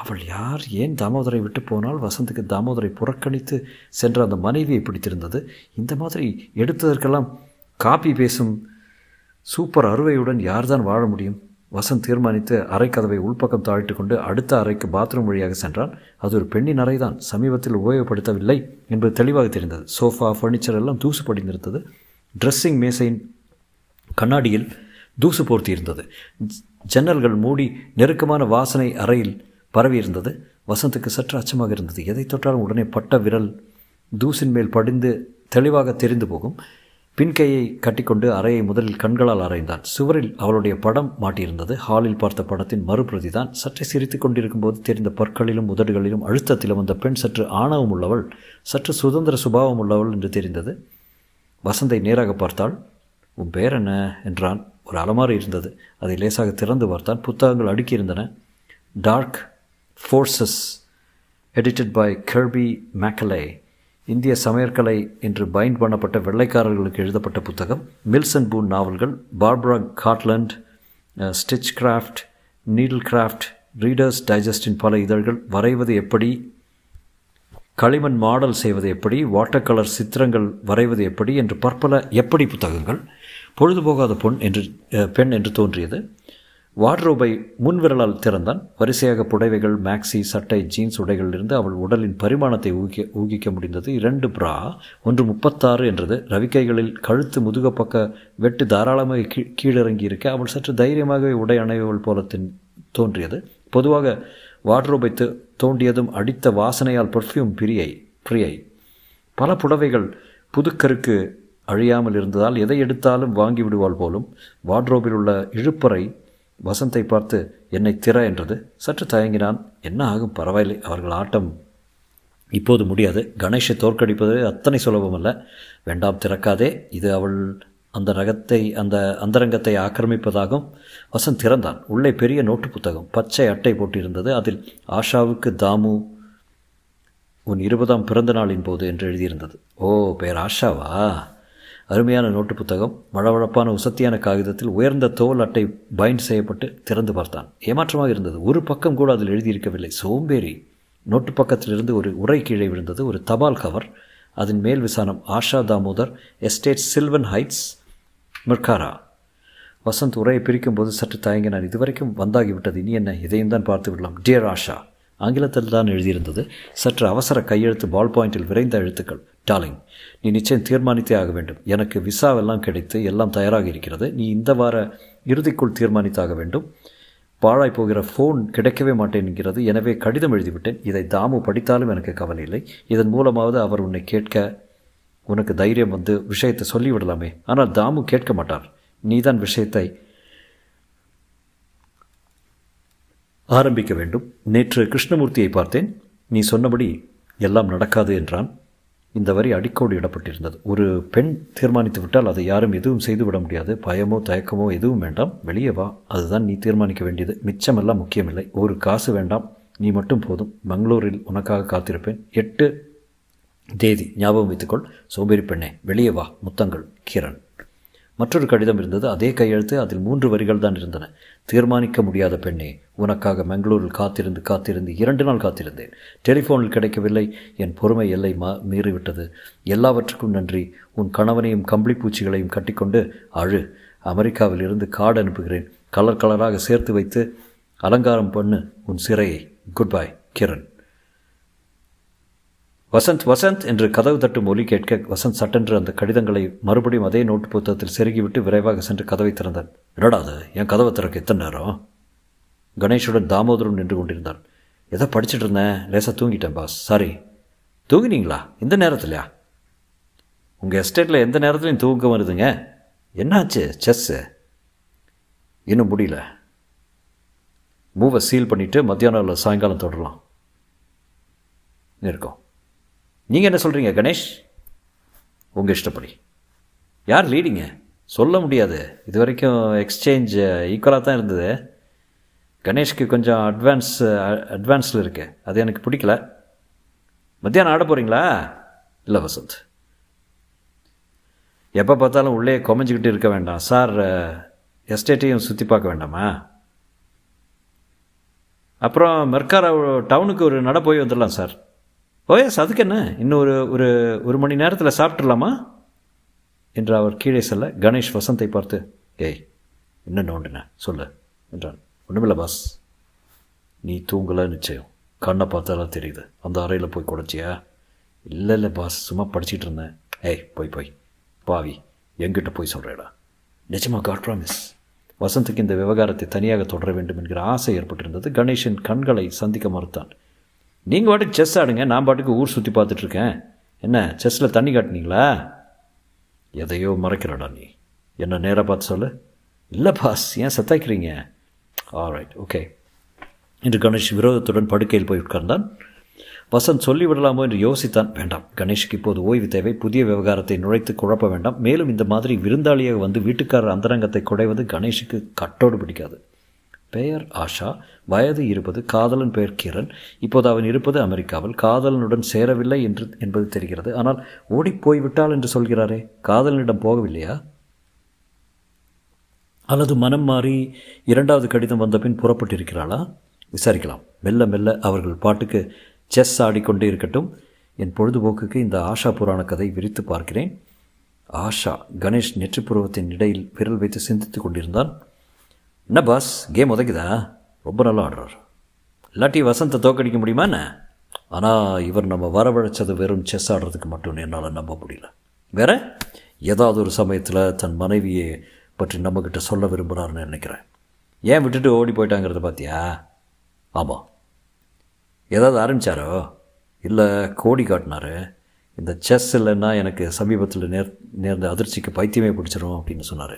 அவள் யார்? ஏன் தாமோதரை விட்டு போனால்? வசந்துக்கு தாமோதரை புறக்கணித்து சென்ற அந்த மனைவியை பிடித்திருந்தது. இந்த மாதிரி எடுத்ததற்கெல்லாம் காப்பி பேசும் சூப்பர் அறுவையுடன் யார்தான் வாழ முடியும்? வசந்த் தீர்மானித்து அறைக்கதவை உள்பக்கம் தாழ்த்து கொண்டு அடுத்த அறைக்கு பாத்ரூம் வழியாக சென்றான். அது ஒரு பெண்ணின் அறைதான். சமீபத்தில் உபயோகப்படுத்தவில்லை என்பது தெளிவாக தெரிந்தது. சோஃபா ஃபர்னிச்சர் எல்லாம் தூசு படிந்திருந்தது ட்ரெஸ்ஸிங் மேசையின் கண்ணாடியில் தூசு போர்த்தி இருந்தது. ஜன்னல்கள் மூடி நெருக்கமான வாசனை அறையில் பரவி இருந்தது. வசந்துக்கு சற்று அச்சமாக இருந்தது. எதை தொட்டாலும் உடனே பட்ட விரல் தூசின் மேல் படிந்து தெளிவாக தெரிந்து போகும். பின்கையை கட்டிக்கொண்டு அறையை முதலில் கண்களால் அறைந்தான். சுவரில் அவளுடைய படம் மாட்டியிருந்தது. ஹாலில் பார்த்த படத்தின் மறுபிரதி தான் சற்றே சிரித்து கொண்டிருக்கும் போது தெரிந்த பற்களிலும் உதடுகளிலும் அழுத்தத்திலும் அந்த பெண் சற்று ஆணவம் உள்ளவள் சற்று சுதந்திர சுபாவம் உள்ளவள் என்று தெரிந்தது. வசந்தை நேராக பார்த்தாள். உன் பேர் என்ன? என்றான். ஒரு அலமாரி இருந்தது. அதை லேசாக திறந்து பார்த்தான். புத்தகங்கள் அடுக்கியிருந்தன. Dark forces edited by Kirby McCauley இந்திய சமையற்கலை என்று பைண்ட் பண்ணப்பட்ட வெள்ளைக்காரர்களுக்கு எழுதப்பட்ட புத்தகம் மில்சன் பூன் நாவல்கள் Barbara Cartland stitch craft needle craft readers டைஜஸ்டின் பல இதழ்கள் வரைவது எப்படி களிமண் மாடல் செய்வது எப்படி வாட்டர் கலர் சித்திரங்கள் வரைவது எப்படி என்று பற்பல எப்படி புத்தகங்கள் பொழுதுபோகாத பொன் என்று பெண் என்று தோன்றியது. வார்ட்ரோபை முன்விரலால் திறந்தான். வரிசையாக புடவைகள் மேக்ஸி சட்டை ஜீன்ஸ் உடைகளிலிருந்து அவள் உடலின் பரிமாணத்தை ஊகிக்க ஊகிக்க முடிந்தது. இரண்டு பிரா ஒன்று முப்பத்தாறு என்றது. ரவிக்கைகளில் கழுத்து முதுக பக்க வெட்டு தாராளமாக கீ கீழிறங்கி இருக்க அவள் சற்று தைரியமாகவே உடை அணைவள் போல தோன்றியது. பொதுவாக வார்ட்ரோபை தோண்டியதும் அடித்த வாசனையால் பர்ஃப்யூம் பிரியை பிரியை. பல புடவைகள் புதுக்கருக்கு அழியாமல் இருந்ததால் எதை எடுத்தாலும் வாங்கி விடுவாள் போலும். வார்ட்ரோபில் உள்ள இழுப்பறை வசந்தை பார்த்து என்னை திற என்றது. சற்று தயங்கினான். என்ன ஆகும்? பரவாயில்லை. அவர்கள் ஆட்டம் இப்போது முடியாது. கணேஷை தோற்கடிப்பது அத்தனை சுலபமல்ல வேண்டாம் திறக்காதே. இது அவள் அந்த ரகத்தை அந்த அந்தரங்கத்தை ஆக்கிரமிப்பதாகும். வசந்த் திறந்தான். உள்ளே பெரிய நோட்டு புத்தகம். பச்சை அட்டை போட்டிருந்தது. அதில் ஆஷாவுக்கு தாமு உன் இருபதாம் பிறந்த நாளின் போது என்று எழுதியிருந்தது. ஓ பேர் ஆஷாவா? அருமையான நோட்டு புத்தகம் வளவழப்பான உசத்தியான காகிதத்தில் உயர்ந்த தோல் அட்டை பைண்ட் செய்யப்பட்டு திறந்து பார்த்தான். ஏமாற்றமாக இருந்தது. ஒரு பக்கம் கூட அதில் எழுதியிருக்கவில்லை. சோம்பேறி. நோட்டு பக்கத்திலிருந்து ஒரு உரை கீழே விழுந்தது. ஒரு தபால் கவர். அதன் மேல் விசானம். Asha Damodar Estate Sylvan Heights Mercara. Vasanth உரையை பிரிக்கும் போது சற்று தயங்கினான் இதுவரைக்கும் வந்தாகிவிட்டது. இனி என்ன? இதையும் தான் பார்த்து விடலாம். டியர் ஆஷா. ஆங்கிலத்தில் தான் எழுதியிருந்தது. சற்று அவசர கையெழுத்து பால் பாயிண்டில் விரைந்த எழுத்துக்கள். டாலிங் நீ நிச்சயம் தீர்மானித்தே ஆக வேண்டும். எனக்கு விசாவெல்லாம் கிடைத்து எல்லாம் தயாராக இருக்கிறது. நீ இந்த வார இறுதிக்குள் தீர்மானித்தாக வேண்டும். பாழாய் போகிற ஃபோன் கிடைக்கவே மாட்டேன் என்கிறது. எனவே கடிதம் எழுதிவிட்டேன். இதை தாமு படித்தாலும் எனக்கு கவலை இல்லை இதன் மூலமாவது அவர் உன்னை கேட்க உனக்கு தைரியம் வந்து விஷயத்தை சொல்லிவிடலாமே. ஆனால் தாமு கேட்க மாட்டார். நீதான் விஷயத்தை ஆரம்பிக்க வேண்டும். நேற்று கிருஷ்ணமூர்த்தியை பார்த்தேன். நீ சொன்னபடி எல்லாம் நடக்காது என்றான். இந்த வரி அடிக்கோடு இடப்பட்டிருந்தது. ஒரு பெண் தீர்மானித்து விட்டால் அதை யாரும் எதுவும் செய்துவிட முடியாது. பயமோ தயக்கமோ எதுவும் வேண்டாம். வெளியே வா. அதுதான் நீ தீர்மானிக்க வேண்டியது. மிச்சமெல்லாம் முக்கியமில்லை. ஒரு காசு வேண்டாம். நீ மட்டும் போதும். பெங்களூரில் உனக்காக காத்திருப்பேன். எட்டு தேதி ஞாபகம் வைத்துக்கொள். சோம்பேறி பெண்ணே வெளியே வா. முத்தங்கள் கிரண் மற்றொரு கடிதம் இருந்தது. அதே கையெழுத்து அதில் மூன்று வரிகள் தான் இருந்தன. தீர்மானிக்க முடியாத பெண்ணே உனக்காக பெங்களூரில் காத்திருந்து காத்திருந்து இரண்டு நாள் காத்திருந்தேன். டெலிஃபோனில் கிடைக்கவில்லை. என் பொறுமை எல்லை மா மீறிவிட்டது. எல்லாவற்றுக்கும் நன்றி. உன் கணவனையும் கம்பளி பூச்சிகளையும் கட்டிக்கொண்டு அழு. அமெரிக்காவில் இருந்து கார்டு அனுப்புகிறேன். கலர் கலராக சேர்த்து வைத்து அலங்காரம் பண்ணு உன் சிறையை. Good bye Kiran. Vasanth Vasanth என்று கதவு தட்டும் ஒலி கேட்க வசந்த் சட்டென்று அந்த கடிதங்களை மறுபடியும் அதே நோட்டு புத்தகத்தில் செருகிவிட்டு விரைவாக சென்று கதவை திறந்தான். என்னடா அது? என் கதவை திறக்க எத்தனை நேரம்? கணேஷுடன் தாமோதரன் நின்று கொண்டிருந்தான் எதை படிச்சுட்டு இருந்தேன். லேசாக தூங்கிட்டேன் பாஸ். சாரி. தூங்கினீங்களா? இந்த நேரத்துலையா? உங்கள் எஸ்டேட்டில் எந்த நேரத்துலையும் தூக்கம் வருதுங்க. என்னாச்சு? செஸ்ஸு இன்னும் முடியல. மூவை சீல் பண்ணிவிட்டு மத்தியானம் இல்லை சாயங்காலம் தொடரலாம். இருக்கோம். நீங்கள் என்ன சொல்கிறீங்க கணேஷ்? உங்கள் இஷ்டப்படி. யார் லீடிங்க சொல்ல முடியாது. இது வரைக்கும் எக்ஸ்சேஞ்ச் ஈக்குவலாக தான் இருந்தது. கணேஷ்க்கு கொஞ்சம் அட்வான்ஸ் அட்வான்ஸில் இருக்கு. அது எனக்கு பிடிக்கல. மத்தியானம் ஆட போகிறீங்களா இல்லை வசந்த். எப்போ பார்த்தாலும் உள்ளே குமைஞ்சிக்கிட்டு இருக்க வேண்டாம். சார் எஸ்டேட்டையும் சுற்றி பார்க்க வேண்டாமா? அப்புறம் மெர்காரா டவுனுக்கு ஒரு நட போய் வந்துடலாம் சார். ஓஎஸ் அதுக்கு என்ன? இன்னும் ஒரு ஒரு ஒரு மணி நேரத்தில் சாப்பிட்றலாமா என்று அவர் கீழே செல்ல கணேஷ் வசந்தை பார்த்து ஏய் என்ன நோண்டின? சொல்லு என்றான். ஒன்றுமில்ல பாஸ் நீ தூங்கலை நிச்சயம். கண்ணை பார்த்தாலாம் தெரியுது. அந்த அறையில் போய் குடைச்சியா? இல்லை இல்லை பாஸ் சும்மா படிச்சுட்டு இருந்தேன். ஏய் போய் போய். பாவி எங்கிட்ட போய் சொல்கிறேடா நிஜமா காட் ப்ராமிஸ் வசந்துக்கு இந்த விவகாரத்தை தனியாக தொடர வேண்டும் என்கிற ஆசை ஏற்பட்டிருந்தது. கணேஷின் கண்களை சந்திக்க மறுத்தான். நீங்கள் பாட்டுக்கு செஸ் ஆடுங்க நான் பாட்டுக்கு ஊர் சுற்றி பார்த்துட்ருக்கேன். என்ன செஸ்ஸில் தண்ணி காட்டினீங்களா? எதையோ மறைக்கிறடா நீ. என்ன நேராக பார்த்து சொல்லு. இல்லை பாஸ் ஏன் சத்தாய்க்கிறீங்க ஆல்ரைட் ஓகே என்று கணேஷ் விரோதத்துடன் படுக்கையில் போய் உட்கார்ந்தான். வசந்த் சொல்லிவிடலாமோ என்று யோசித்தான். வேண்டாம் கணேஷுக்கு இப்போது ஓய்வு தேவை. புதிய விவகாரத்தை நுழைத்து குழப்ப வேண்டாம். மேலும் இந்த மாதிரி விருந்தாளியாக வந்து வீட்டுக்காரர் அந்தரங்கத்தை குடைவது கணேஷுக்கு கட்டோடு பிடிக்காது. பெயர் ஆஷா வயது இருப்பது காதலன் பெயர் கிரண். இப்போது அவன் இருப்பது அமெரிக்காவில். காதலனுடன் சேரவில்லை என்று என்பது தெரிகிறது. ஆனால் ஓடிப்போய் விட்டாள் என்று சொல்கிறாரே காதலனிடம் போகவில்லையா? அல்லது மனம் மாறி இரண்டாவது கடிதம் வந்தபின் புறப்பட்டிருக்கிறாளா? விசாரிக்கலாம். மெல்ல மெல்ல அவர்கள் பாட்டுக்கு செஸ் ஆடிக்கொண்டே இருக்கட்டும். என் பொழுதுபோக்குக்கு இந்த ஆஷா புராண கதை விரித்து பார்க்கிறேன். ஆஷா கணேஷ் நெற்றிப்புருவத்தின் இடையில் விரல் வைத்து சிந்தித்துக் கொண்டிருந்தான். என்ன பாஸ் கேம் உதைக்குதா ரொம்ப நல்லா ஆடுறார். இல்லாட்டி வசந்தை தோக்கடிக்க முடியுமா என்ன? ஆனால் இவர் நம்ம வரவழைச்சது வெறும் செஸ் ஆடுறதுக்கு மட்டும் என்னால் நம்ப முடியல. வேற? ஏதாவது ஒரு சமயத்தில் தன் மனைவியை பற்றி நம்மக்கிட்ட சொல்ல விரும்புகிறாருன்னு நினைக்கிறேன். ஏன் விட்டுட்டு ஓடி போயிட்டாங்கிறத பார்த்தியா ஆமாம் ஏதாவது ஆரம்பித்தாரோ இல்லை கோடி காட்டினாரு? இந்த செஸ் இல்லைன்னா எனக்கு சமீபத்தில் நேர் நேர்ந்த அதிர்ச்சிக்கு பைத்தியமே பிடிச்சிரும் அப்படின்னு சொன்னார்.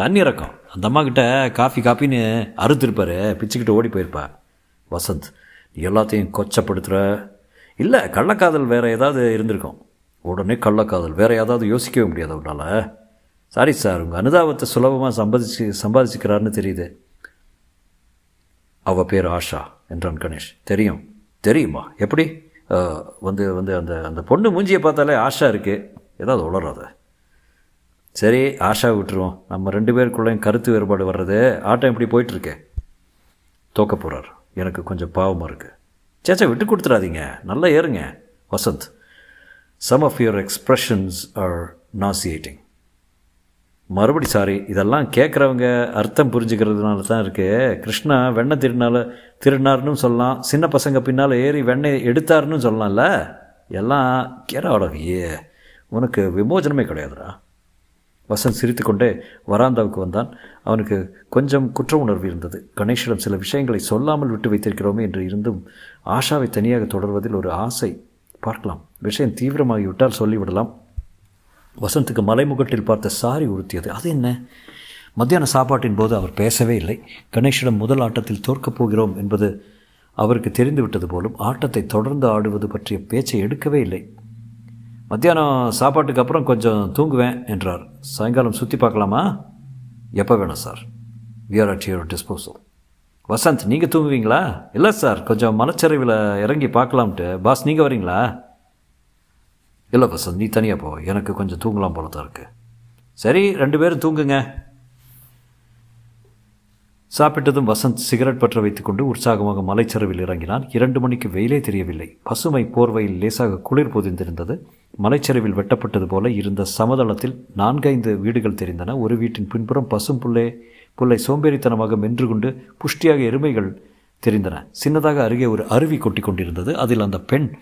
தண்ணி இறக்கம் அந்த அம்மாக்கிட்ட காஃபி காப்பின்னு அறுத்திருப்பாரு. பிச்சுக்கிட்டு ஓடி போயிருப்பா. வசந்த் நீ எல்லாத்தையும் கொச்சப்படுத்துகிற இல்லை கள்ளக்காதல் வேறு ஏதாவது இருந்திருக்கும். உடனே கள்ளக்காதல். வேறு ஏதாவது யோசிக்கவே முடியாது உன்னால் சாரி சார் உங்கள் அனுதாபத்தை சுலபமாக சம்பாதிச்சு சம்பாதிச்சுக்கிறாருன்னு தெரியுது. அவள் பேர் ஆஷா என்றான் கணேஷ். தெரியும். தெரியுமா? எப்படி? வந்து வந்து அந்த அந்த பொண்ணு மூஞ்சியை பார்த்தாலே ஆஷா இருக்குது ஏதாவது உளராத சரி ஆஷா விட்டுருவோம். நம்ம ரெண்டு பேருக்குள்ளேயும் கருத்து வேறுபாடு வர்றது. ஆட்டம் எப்படி போயிட்டுருக்கு. தோக்க போகிறார் எனக்கு கொஞ்சம் பாவமாக இருக்குது சேச்சா விட்டு கொடுத்துடாதீங்க. நல்லா ஏறுங்க. Vasanth some of your expressions are nauseating மறுபடி சாரி இதெல்லாம் கேட்குறவங்க அர்த்தம் புரிஞ்சுக்கிறதுனால தான் இருக்குது கிருஷ்ணா வெண்ணெய் திருநாள் திருநார்னு சொல்லலாம். சின்ன பசங்க பின்னால் ஏறி வெண்ணெய் எடுத்தாருன்னு சொல்லலாம்ல. எல்லாம் கேராட ஏ உனக்கு விமோச்சனமே கிடையாதுடா. வசந்த் சிரித்துக்கொண்டே வராந்தாவுக்கு வந்தான். அவனுக்கு கொஞ்சம் குற்ற உணர்வு இருந்தது. கணேஷிடம் சில விஷயங்களை சொல்லாமல் விட்டு வைத்திருக்கிறோமே என்று இருந்தும் ஆஷாவை தனியாக தொடர்வதில் ஒரு ஆசை. பார்க்கலாம். விஷயம் தீவிரமாகிவிட்டால் சொல்லிவிடலாம். வசந்துக்கு மலைமுகட்டில் பார்த்த சாரி உறுத்தியது. அது என்ன? மத்தியான சாப்பாட்டின் போது அவர் பேசவே இல்லை. கணேஷிடம் முதல் ஆட்டத்தில் தோற்கப் போகிறோம் என்பது அவருக்கு தெரிந்துவிட்டது போலும் ஆட்டத்தை தொடர்ந்து ஆடுவது பற்றிய பேச்சை எடுக்கவே இல்லை. மத்தியானம் சாப்பாட்டுக்கு அப்புறம் கொஞ்சம் தூங்குவேன் என்றார். சாயங்காலம் சுற்றி பார்க்கலாமா? எப்போ வேணும் sir? We are at your disposal Vasanth நீங்கள் தூங்குவீங்களா? இல்லை சார் கொஞ்சம் மனச்சரிவில் இறங்கி பார்க்கலாம்ட்டு. பாஸ் நீங்கள் வரீங்களா? இல்லை வசந்த் நீ தனியாக போ. எனக்கு கொஞ்சம் தூங்கலாம் போல தான் இருக்குது சரி ரெண்டு பேரும் தூங்குங்க. சாப்பிட்டதும் வசந்த் சிகரெட் பற்ற வைத்துக்கொண்டு உற்சாகமாக மலைச்சரிவில் இறங்கினான். இரண்டு மணிக்கு வெயிலே தெரியவில்லை. பசுமை போர்வையில் லேசாக குளிர் பொதிந்திருந்தது. மலைச்சரிவில் வெட்டப்பட்டது போல இருந்த சமதளத்தில் நான்கைந்து வீடுகள் தெரிந்தன. ஒரு வீட்டின் பின்புறம் பசும் புல்லே புல்லை சோம்பேறித்தனமாக மென்று கொண்டு புஷ்டியாக எருமைகள் தெரிந்தன. சின்னதாக அருகே ஒரு அருவி கொட்டி கொண்டிருந்தது. அதில் அந்த பெண்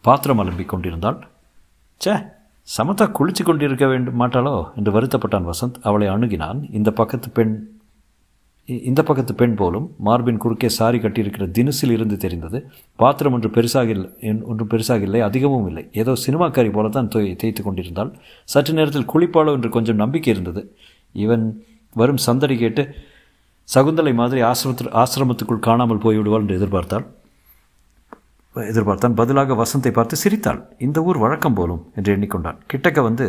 பாத்திரம் அலம்பிக் கொண்டிருந்தாள். சே சமத்தா குளிச்சு கொண்டிருக்க வேண்டும் மாட்டாளோ என்று வருத்தப்பட்டான் வசந்த். அவளை அணுகினான். இந்த பக்கத்து பெண் இந்த பக்கத்து பெண் போலும் மார்பின் குறுக்கே சாரி கட்டியிருக்கிற தினசில் இருந்து தெரிந்தது. பாத்திரம் ஒன்று பெருசாக இல்லை ஒன்றும் பெருசாக இல்லை அதிகமும் இல்லை. ஏதோ சினிமாக்காரி போல தான் தேய்த்து கொண்டிருந்தாள். சற்று நேரத்தில் குளிப்பாளோ என்று கொஞ்சம் நம்பிக்கை இருந்தது. இவன் வரும் சந்தடி கேட்டு சகுந்தலை மாதிரி ஆசிரமத்து ஆசிரமத்துக்குள் காணாமல் போய்விடுவாள் என்று எதிர்பார்த்தாள். எதிர்பார்த்தான் பதிலாக வசந்தை பார்த்து சிரித்தாள். இந்த ஊர் வழக்கம் போலும் என்று எண்ணிக்கொண்டான். கிட்டக்க வந்து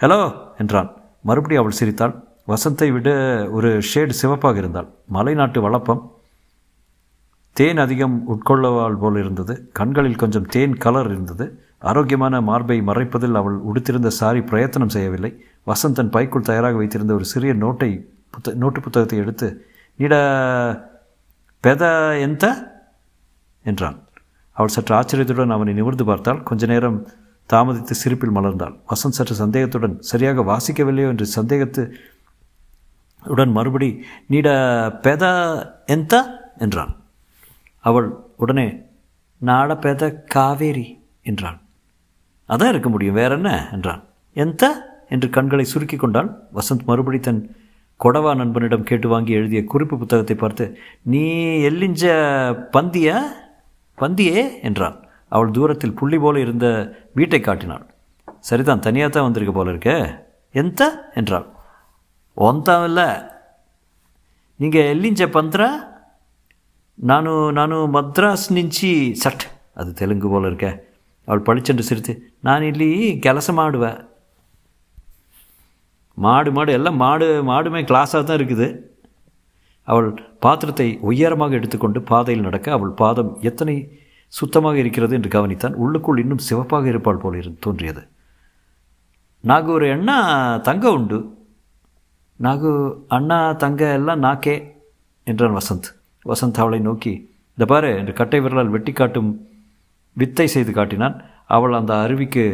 ஹலோ என்றான். மறுபடியும் அவள் சிரித்தாள். வசந்தை விட ஒரு ஷேடு சிவப்பாக இருந்தாள் மலைநாட்டு வளப்பம் தேன் அதிகம் உட்கொள்ளவாள் போல் இருந்தது. கண்களில் கொஞ்சம் தேன் கலர் இருந்தது. ஆரோக்கியமான மார்பை மறைப்பதில் அவள் உடுத்திருந்த சாரி பிரயத்தனம் செய்யவில்லை. வசந்தன் பைக்குள் தயாராக வைத்திருந்த ஒரு சிறிய நோட்டை புத்த நோட்டு புத்தகத்தை எடுத்து நீட பெத எந்த? என்றான். அவள் சற்று ஆச்சரியத்துடன் அவனை நிமிர்ந்து பார்த்தாள். கொஞ்ச நேரம் தாமதித்து சிரிப்பில் மலர்ந்தாள். வசந்த் சற்று சந்தேகத்துடன் சரியாக வாசிக்கவில்லையோ? என்று சந்தேகத்து உடன் மறுபடி நீட பெத எந்த? என்றான். அவள் உடனே நாட பெத காவேரி என்றான். அதான் இருக்க முடியும் வேற என்ன என்றான். எந்த? என்று கண்களை சுருக்கி கொண்டாள். வசந்த் மறுபடி தன் கொடவா நண்பனிடம் கேட்டு வாங்கி எழுதிய குறிப்பு புத்தகத்தை பார்த்து நீ எல்லிஞ்ச பந்திய? பந்தியே என்றான். அவள் தூரத்தில் புள்ளி போல இருந்த வீட்டை காட்டினாள். சரிதான் தனியாக தான் வந்திருக்க போல இருக்க. எந்த? என்றாள். ಹೊಂತಾವೆಲ್ಲ ನಿಂಗೆ நானும் ಪಂತ್ರ? மத்ராஸ் ನಾನು சட் அது தெலுங்கு போல் ತೆಲುಗು அவள் படிச்சென்று சிரித்து நான் ನಾನಿಲ್ಲಿ ಕೆಲಸ ಮಾಡುವೆ. மாடு மாடு எல்லாம் மாடு மாடுமே கிளாஸாக தான் இருக்குது அவள் பாத்திரத்தை உயரமாக எடுத்துக்கொண்டு பாதையில் நடக்க அவள் பாதம் எத்தனை சுத்தமாக இருக்கிறது என்று கவனித்தான் உள்ளுக்குள் இன்னும் சிவப்பாக இருப்பாள் போல் இருந்து தோன்றியது நாங்கள் ஒரு எண்ணம் தங்கம் உண்டு நாகு அண்ணா தங்க எல்லாம் நாக்கே என்றான் வசந்த். வசந்த் அவளை நோக்கி இந்த பாரு என்று கட்டை விரலால் வெட்டி காட்டும் வித்தை செய்து காட்டினான். அவள் அந்த அருவிக்கு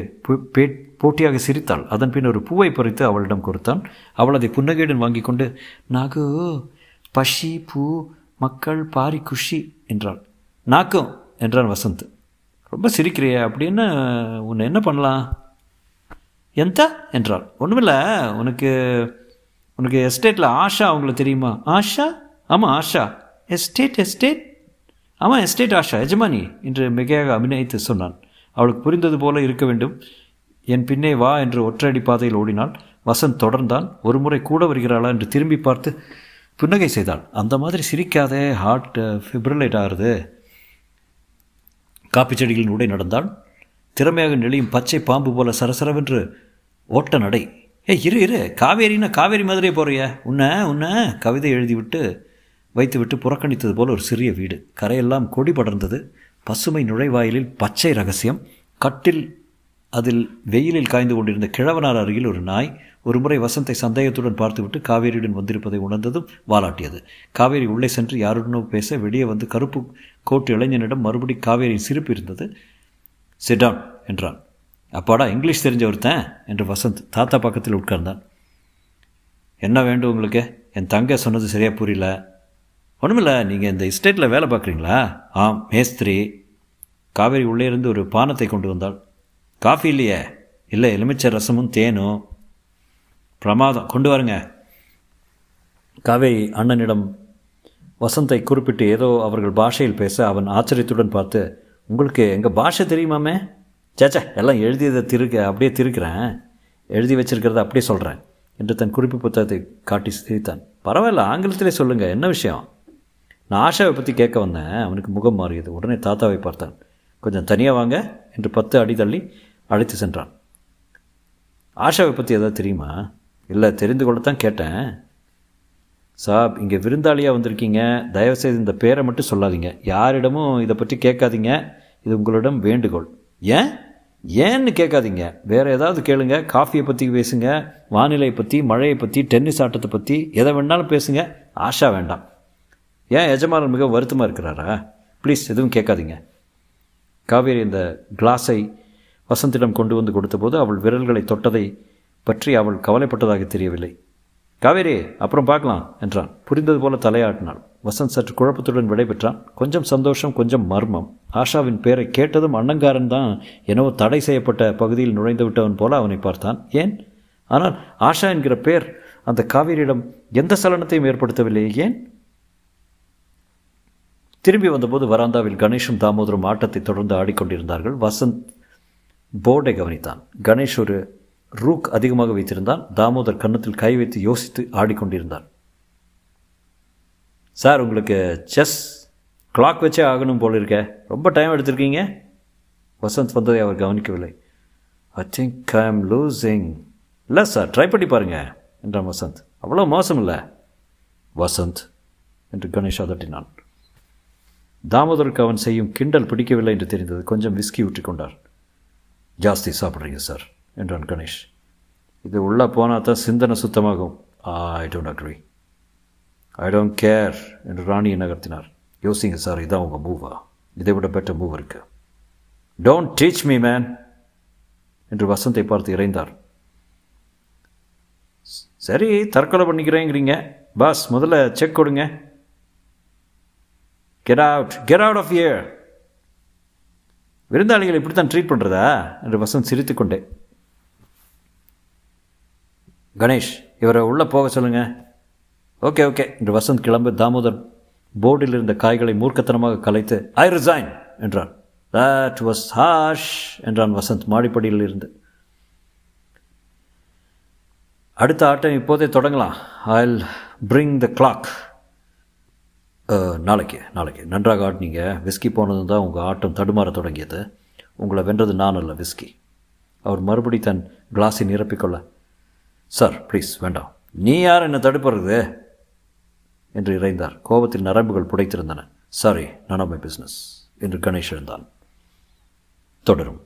போட்டியாக சிரித்தாள். அதன் பின் ஒரு பூவை பறித்து அவளிடம் கொடுத்தான். அவள் அதை புன்னகையுடன் வாங்கி கொண்டு நாகு பஷி பூ மக்கள் பாரி குஷி என்றாள். நாக்கும் என்றான் வசந்த். ரொம்ப சிரிக்கிறிய அப்படி என்ன உன்னை என்ன பண்ணலாம்? எந்த? என்றாள். ஒன்றுமில்ல உனக்கு உனக்கு எஸ்டேட்டில் ஆஷா அவங்களுக்கு தெரியுமா? ஆஷா? ஆமாம் ஆஷா. எஸ்டேட் எஸ்டேட் ஆமாம் எஸ்டேட் ஆஷா எஜமானி என்று மிகையாக அபிநயித்து சொன்னான். அவளுக்கு புரிந்தது போல இருக்க வேண்டும். என் பின்னே வா என்று ஒற்றையடி பாதையில் ஓடினாள். வசந்த் தொடர்ந்தான். ஒரு முறை கூட வருகிறாளா என்று திரும்பி பார்த்து புன்னகை செய்தாள். அந்த மாதிரி சிரிக்காதே ஹார்ட் ஃபிப்ரிலேட் ஆகுது காப்பி செடிகளின் உடை நடந்தாள். திறமையாக நெளியும் பச்சை பாம்பு போல சரசரவென்று ஓட்ட நடை. ஏ இரு இரு. காவேரின்னா காவேரி மாதிரியே போகிறிய உன்னை உன்னை கவிதை எழுதிவிட்டு வைத்துவிட்டு புறக்கணித்தது போல் ஒரு சிறிய வீடு. கரையெல்லாம் கொடி படர்ந்தது. பசுமை நுழைவாயிலில் பச்சை ரகசியம். கட்டில் அதில் வெயிலில் காய்ந்து கொண்டிருந்த கிழவனார் அருகில் ஒரு நாய். ஒரு முறை வசந்தை சந்தேகத்துடன் பார்த்துவிட்டு காவேரியுடன் வந்திருப்பதை உணர்ந்ததும் வாலாட்டியது. காவேரி உள்ளே சென்று யாருடனோ பேச வெளியே வந்து கருப்பு கோட்டு இளைஞனிடம் மறுபடி காவேரியின் சிரிப்பு இருந்தது. சிடான் என்றான். அப்பாடா இங்கிலீஷ் தெரிஞ்ச ஒருத்தன் என்று வசந்த் தாத்தா பக்கத்தில் உட்கார்ந்தான். என்ன வேண்டும் உங்களுக்கு? என் தங்க சொன்னது சரியாக புரியல. ஒன்றுமில்ல நீங்கள் இந்த எஸ்டேட்டில் வேலை பார்க்குறீங்களா? ஆம் மேஸ்திரி. காவேரி உள்ளே இருந்து ஒரு பானத்தை கொண்டு வந்தாள். காஃபி இல்லையே. இல்லை எலுமிச்சை ரசமும் தேனும். பிரமாதம் கொண்டு வாருங்க. காவேரி அண்ணனிடம் வசந்தை குறிப்பிட்டு ஏதோ அவர்கள் பாஷையில் பேச அவன் ஆச்சரியத்துடன் பார்த்து உங்களுக்கு எங்கள் பாஷை தெரியுமாமே? சேச்சா எல்லாம் எழுதியதை திருக்க அப்படியே திருக்கிறேன். எழுதி வச்சிருக்கிறத அப்படியே சொல்கிறேன் என்று தன் குறிப்பு புத்தகத்தை காட்டி சிரித்தான். பரவாயில்ல ஆங்கிலத்திலே சொல்லுங்கள் என்ன விஷயம்? நான் ஆஷாவை பற்றி கேட்க வந்தேன் அவனுக்கு முகம் மாறியது. உடனே தாத்தாவை பார்த்தான். கொஞ்சம் தனியாக வாங்க என்று பத்து அடி தள்ளி அழைத்து சென்றான். ஆஷாவை பற்றி எதாவது தெரியுமா? இல்லை தெரிந்து கொள்ளத்தான் கேட்டேன். சாப் இங்கே விருந்தாளியாக வந்திருக்கீங்க. தயவுசெய்து இந்த பேரை மட்டும் சொல்லாதீங்க. யாரிடமும் இதை பற்றி கேட்காதீங்க. இது உங்களிடம் வேண்டுகோள். ஏன்? ஏன்னு கேட்காதீங்க. வேறு ஏதாவது கேளுங்க. காஃபியை பற்றி பேசுங்க. வானிலை பற்றி மழையை பற்றி டென்னிஸ் ஆட்டத்தை பற்றி எதை வேணாலும் பேசுங்க. ஆஷா வேண்டாம். ஏன் எஜமானர் மிக வருத்தமாக இருக்கிறாரா? ப்ளீஸ் எதுவும் கேட்காதீங்க. காவேரி இந்த கிளாஸை வசந்திடம் கொண்டு வந்து கொடுத்தபோது அவள் விரல்களை தொட்டதை பற்றி அவள் கவலைப்பட்டதாக தெரியவில்லை. காவேரி அப்புறம் பார்க்கலாம் என்றான். புரிந்தது போல தலையாட்டினாள். வசந்த் சற்று குழப்பத்துடன் விடைபெற்றான் கொஞ்சம் சந்தோஷம் கொஞ்சம் மர்மம். ஆஷாவின் பேரை கேட்டதும் அண்ணங்காரன் தான் என்னவோ தடை செய்யப்பட்ட பகுதியில் நுழைந்து விட்டவன் போல அவனை பார்த்தான். ஏன்? ஆனால் ஆஷா என்கிற பேர் அந்த காவேரியிடம் எந்த சலனத்தையும் ஏற்படுத்தவில்லை. ஏன்? திரும்பி வந்தபோது வராந்தாவில் கணேஷும் தாமோதரும் ஆட்டத்தை தொடர்ந்து ஆடிக்கொண்டிருந்தார்கள். வசந்த் போர்டை கவனித்தான். கணேஷ் ஒரு ரூக் அதிகமாக வைத்திருந்தான் தாமோதர் கன்னத்தில் கை வைத்து யோசித்து ஆடிக்கொண்டிருந்தார். சார் உங்களுக்கு செஸ் கிளாக் வச்சே ஆகணும் போல இருக்க. ரொம்ப டைம் எடுத்திருக்கீங்க? வசந்த் வந்ததை அவர் கவனிக்கவில்லை. I think I am losing இல்லை சார் ட்ரை பண்ணி பாருங்க என்றான் வசந்த். அவ்வளோ மோசம் இல்லை. வசந்த் என்று கணேஷ் அதட்டினான். தாமோதருக்கு அவன் செய்யும் கிண்டல் பிடிக்கவில்லை என்று தெரிந்தது. கொஞ்சம் விஸ்கி ஊற்றிக்கொண்டார். ஜாஸ்தி சாப்பிட்றீங்க சார். என்றான் கணேஷ் இது உள்ளே போனால் தான் சிந்தனை சுத்தமாகும். I don't agree I don't care என்று ராணியை நகர்த்தினார். யோசிங்க சார் இதான் உங்கள் மூவா இதை விட பெட்டர் மூவ் இருக்கு. டோன்ட் டீச் மீ மேன் என்று வசந்தை பார்த்து இறைந்தார். சரி தற்கொலை பண்ணிக்கிறேங்கிறீங்க. பாஸ் முதல்ல செக் கொடுங்க. Get out get out of here விருந்தாளிகள் இப்படி தான் ட்ரீட் பண்ணுறதா என்று வசந்த் சிரித்துக்கொண்டே. கணேஷ் இவரை உள்ளே போக சொல்லுங்க. Okay okay. என்று வசந்த் கிளம்பு தாமோதர் போர்டில் இருந்த காய்களை மூர்க்கத்தனமாக கலைத்து ஐ ரிசைன் என்றார். தட் வாஸ் ஹாஷ் என்றான் வசந்த் மாடிப்படியில் இருந்து. அடுத்த ஆட்டம் இப்போதே தொடங்கலாம். ஐல் பிரிங் த கிளாக் நாளைக்கு நாளைக்கு. நன்றாக ஆடினீங்க. விஸ்கி போனதும் தான் உங்கள் ஆட்டம் தடுமாற தொடங்கியது. உங்களை வென்றது நான் அல்ல விஸ்கி. அவர் மறுபடி தன் கிளாஸை நிரப்பிக்கொள்ள சார் ப்ளீஸ் வேண்டாம். நீ யார் என்ன தடுப்படுறது என்று இறைந்தார். கோபத்தில் நரம்புகள் புடைத்திருந்தன. Sorry none of my business என்று கணேஷ் எழுந்தான். தொடரும்.